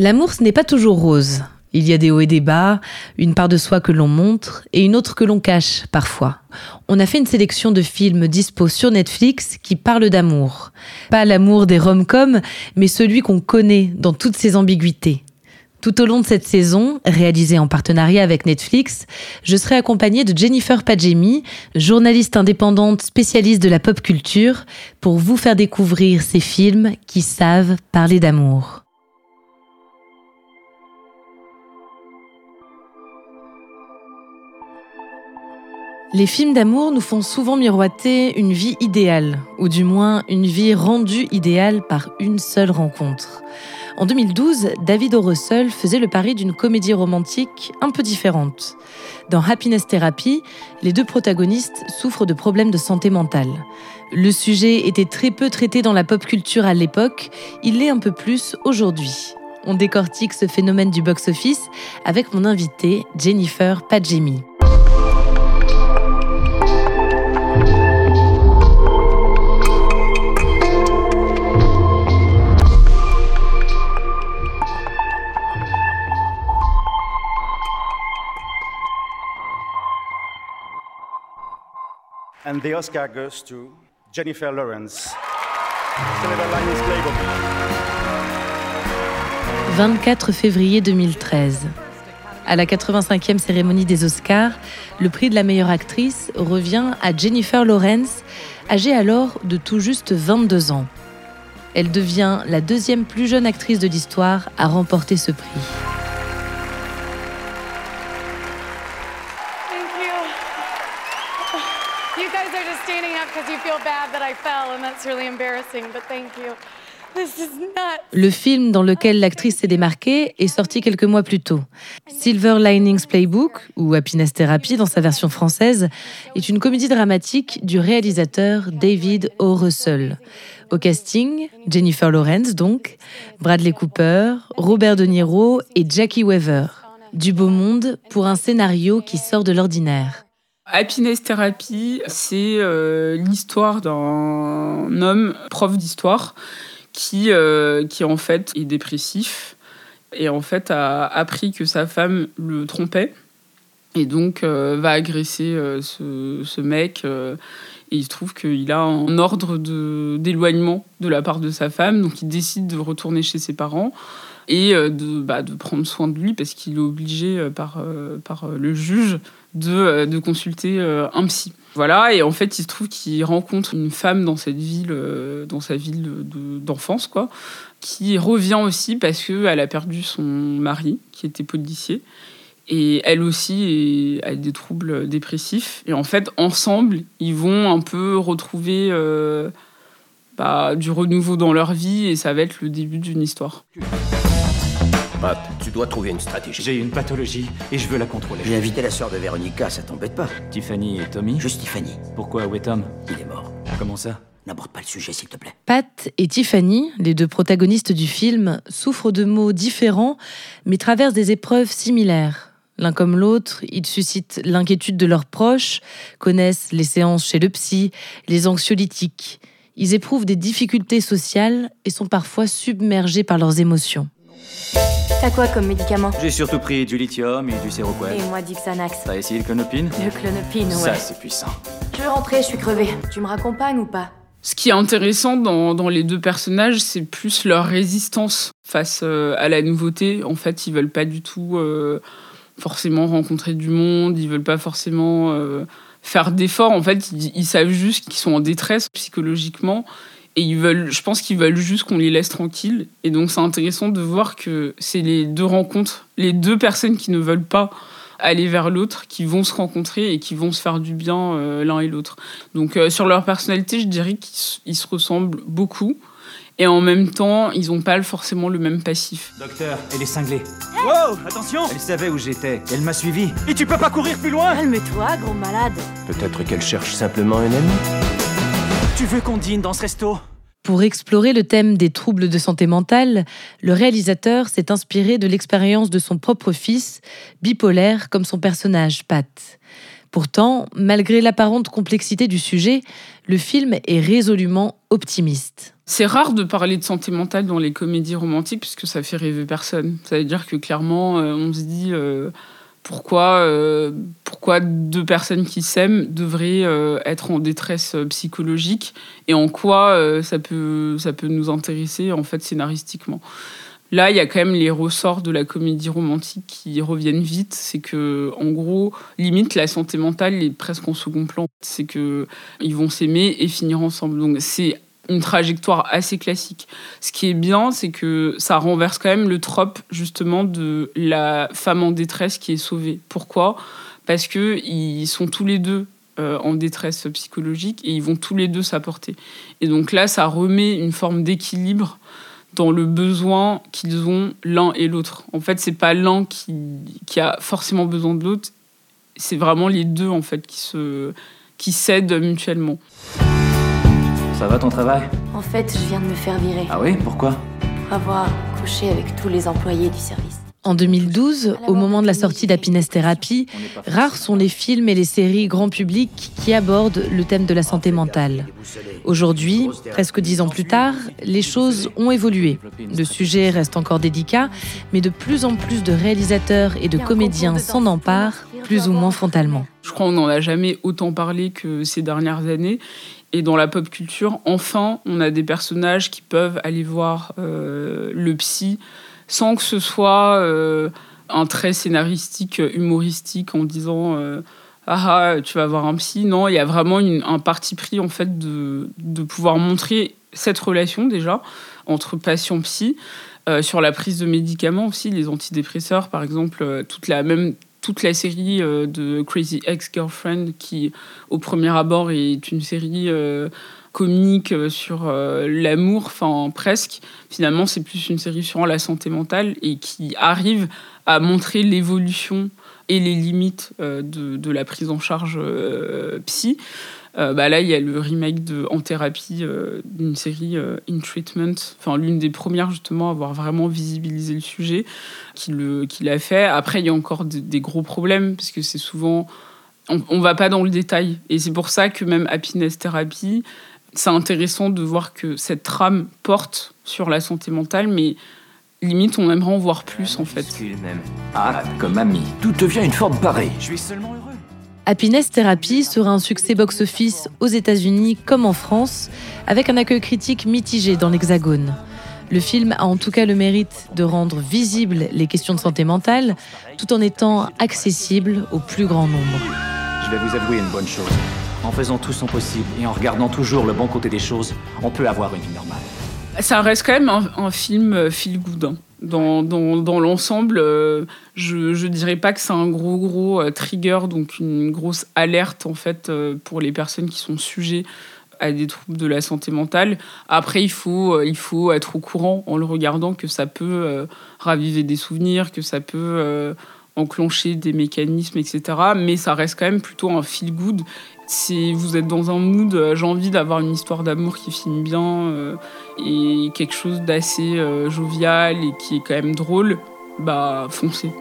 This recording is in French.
L'amour, ce n'est pas toujours rose. Il y a des hauts et des bas, une part de soi que l'on montre et une autre que l'on cache parfois. On a fait une sélection de films dispo sur Netflix qui parlent d'amour. Pas l'amour des rom-coms, mais celui qu'on connaît dans toutes ses ambiguïtés. Tout au long de cette saison, réalisée en partenariat avec Netflix, je serai accompagnée de Jennifer Padjemi, journaliste indépendante spécialiste de la pop culture, pour vous faire découvrir ces films qui savent parler d'amour. Les films d'amour nous font souvent miroiter une vie idéale, ou du moins une vie rendue idéale par une seule rencontre. En 2012, David O. Russell faisait le pari d'une comédie romantique un peu différente. Dans Happiness Therapy, les deux protagonistes souffrent de problèmes de santé mentale. Le sujet était très peu traité dans la pop culture à l'époque, il l'est un peu plus aujourd'hui. On décortique ce phénomène du box-office avec mon invitée Jennifer Padjemi. And the Oscar goes to Jennifer Lawrence. 24 février 2013. À la 85e cérémonie des Oscars, le prix de la meilleure actrice revient à Jennifer Lawrence, âgée alors de tout juste 22 ans. Elle devient la deuxième plus jeune actrice de l'histoire à remporter ce prix. Le film dans lequel l'actrice s'est démarquée est sorti quelques mois plus tôt. Silver Linings Playbook, ou Happiness Therapy dans sa version française, est une comédie dramatique du réalisateur David O. Russell. Au casting, Jennifer Lawrence donc, Bradley Cooper, Robert De Niro et Jackie Weaver. Du beau monde pour un scénario qui sort de l'ordinaire. Happiness Therapy, c'est euh, l'histoire d'un homme prof d'histoire qui, euh, qui en fait est dépressif et en fait a appris que sa femme le trompait et donc euh, va agresser ce, ce, mec et il se trouve qu'il a un ordre d'éloignement de, la part de sa femme donc il décide de retourner chez ses parents et de, bah, de prendre soin de lui parce qu'il est obligé par, par le juge euh, de, consulter euh, un psy. Voilà, et en fait, il se trouve qu'il rencontre une femme dans cette ville, euh, dans sa ville d'enfance, quoi, qui revient aussi parce qu'elle a perdu son mari, qui était policier. Et elle aussi a des troubles dépressifs. Et en fait, ensemble, ils vont un peu retrouver bah, du renouveau dans leur vie et ça va être le début d'une histoire. Pat, tu dois trouver une stratégie. J'ai une pathologie et je veux la contrôler. J'ai invité la sœur de Véronica, ça t'embête pas Tiffany et Tommy Juste Tiffany. Pourquoi où est Tom? Il est mort. Comment ça? N'aborde pas le sujet, s'il te plaît. Pat et Tiffany, les deux protagonistes du film, souffrent de maux différents, mais traversent des épreuves similaires. L'un comme l'autre, ils suscitent l'inquiétude de leurs proches, connaissent les séances chez le psy, les anxiolytiques. Ils éprouvent des difficultés sociales et sont parfois submergés par leurs émotions. T'as quoi comme médicament? J'ai surtout pris du lithium et du séroquel. Et moi du Xanax. T'as essayé le clonopine? Le clonopine, ouais. Ça, c'est puissant. Je veux rentrer, je suis crevée. Tu me raccompagnes ou pas? Ce qui est intéressant dans, dans les deux personnages, c'est plus leur résistance face euh, à la nouveauté. En fait, ils veulent pas du tout euh, forcément rencontrer du monde, ils veulent pas forcément euh, faire d'efforts. En fait, ils, savent juste qu'ils sont en détresse psychologiquement et ils veulent, je pense qu'ils veulent juste qu'on les laisse tranquilles. Et donc c'est intéressant de voir que c'est les deux rencontres, les deux personnes qui ne veulent pas aller vers l'autre, qui vont se rencontrer et qui vont se faire du bien euh, l'un et l'autre. Donc euh, sur leur personnalité, je dirais qu'ils se ressemblent beaucoup. Et en même temps, ils n'ont pas forcément le même passif. Docteur, elle est cinglée. Wow, attention Elle savait où j'étais. Elle m'a suivi. Et tu peux pas courir plus loin Calme-toi, gros malade. Peut-être qu'elle cherche simplement un ami tu veux qu'on dîne dans ce resto? Pour explorer le thème des troubles de santé mentale, le réalisateur s'est inspiré de l'expérience de son propre fils, bipolaire comme son personnage Pat. Pourtant, malgré l'apparente complexité du sujet, le film est résolument optimiste. C'est rare de parler de santé mentale dans les comédies romantiques puisque ça fait rêver personne. Ça veut dire que clairement, euh, on se dit euh, pourquoi, euh, pourquoi deux personnes qui s'aiment devraient être en détresse psychologique et en quoi ça, peut, ça peut nous intéresser en fait scénaristiquement. Là, il y a quand même les ressorts de la comédie romantique qui reviennent vite. C'est que, en gros, limite, la santé mentale est presque en second plan. C'est que ils vont s'aimer et finir ensemble. Donc, c'est une trajectoire assez classique. Ce qui est bien, c'est que ça renverse quand même le trope justement de la femme en détresse qui est sauvée. Pourquoi? Parce que ils sont tous les deux euh, en détresse psychologique et ils vont tous les deux s'apporter. Et donc là, ça remet une forme d'équilibre dans le besoin qu'ils ont l'un et l'autre. En fait, c'est pas l'un qui, qui a forcément besoin de l'autre, c'est vraiment les deux en fait qui se qui s'aident mutuellement. Ça va ton travail? En fait, je viens de me faire virer. Ah oui? Pourquoi? Pour avoir couché avec tous les employés du service. En 2012, au moment de la sortie d'Happiness Therapy, rares sont les films et les séries grand public qui abordent le thème de la santé mentale. Aujourd'hui, presque dix ans plus tard, les choses ont évolué. Le sujet reste encore délicat, mais de plus en plus de réalisateurs et de comédiens s'en emparent, plus ou moins frontalement. Je crois qu'on n'en a jamais autant parlé que ces dernières années. Et dans la pop culture, enfin, on a des personnages qui peuvent aller voir euh, le psy sans que ce soit euh, un trait scénaristique, humoristique, en disant euh, ah, ah, tu vas voir un psy. Non, il y a vraiment un parti pris en fait de, de, pouvoir montrer cette relation déjà entre patient-psy. Euh, sur la prise de médicaments aussi, les antidépresseurs par exemple, toute la même toute la série de Crazy Ex-Girlfriend qui au premier abord est une série comique euh, sur euh, l'amour, enfin presque. Finalement, c'est plus une série sur la santé mentale et qui arrive à montrer l'évolution et les limites euh, de, la prise en charge psy. bah là, il y a le remake de En thérapie d'une série In Treatment, enfin l'une des premières justement à avoir vraiment visibilisé le sujet, qui l'a fait. Après, il y a encore des, des gros problèmes parce que c'est souvent on, on va pas dans le détail et c'est pour ça que même Happiness Therapy c'est intéressant de voir que cette trame porte sur la santé mentale, mais limite, on aimerait en voir plus en fait. Ah, comme ami, tout devient une forme pareille. Je suis seulement heureux. Happiness Therapy sera un succès box-office aux États-Unis comme en France, avec un accueil critique mitigé dans l'Hexagone. Le film a en tout cas le mérite de rendre visibles les questions de santé mentale, tout en étant accessible au plus grand nombre. Je vais vous avouer une bonne chose. En faisant tout son possible et en regardant toujours le bon côté des choses, on peut avoir une vie normale. Ça reste quand même un, film euh, feel good. Hein. Dans, dans, dans l'ensemble, euh, je ne dirais pas que c'est un gros, gros euh, trigger, donc une grosse alerte en fait pour les personnes qui sont sujets à des troubles de la santé mentale. Après, il faut, il faut être au courant en le regardant que ça peut raviver des souvenirs, que ça peut enclencher des mécanismes, etc. Mais ça reste quand même plutôt un feel good si vous êtes dans un mood, euh, j'ai envie d'avoir une histoire d'amour qui finit bien euh, et quelque chose d'assez euh, jovial et qui est quand même drôle, bah foncez.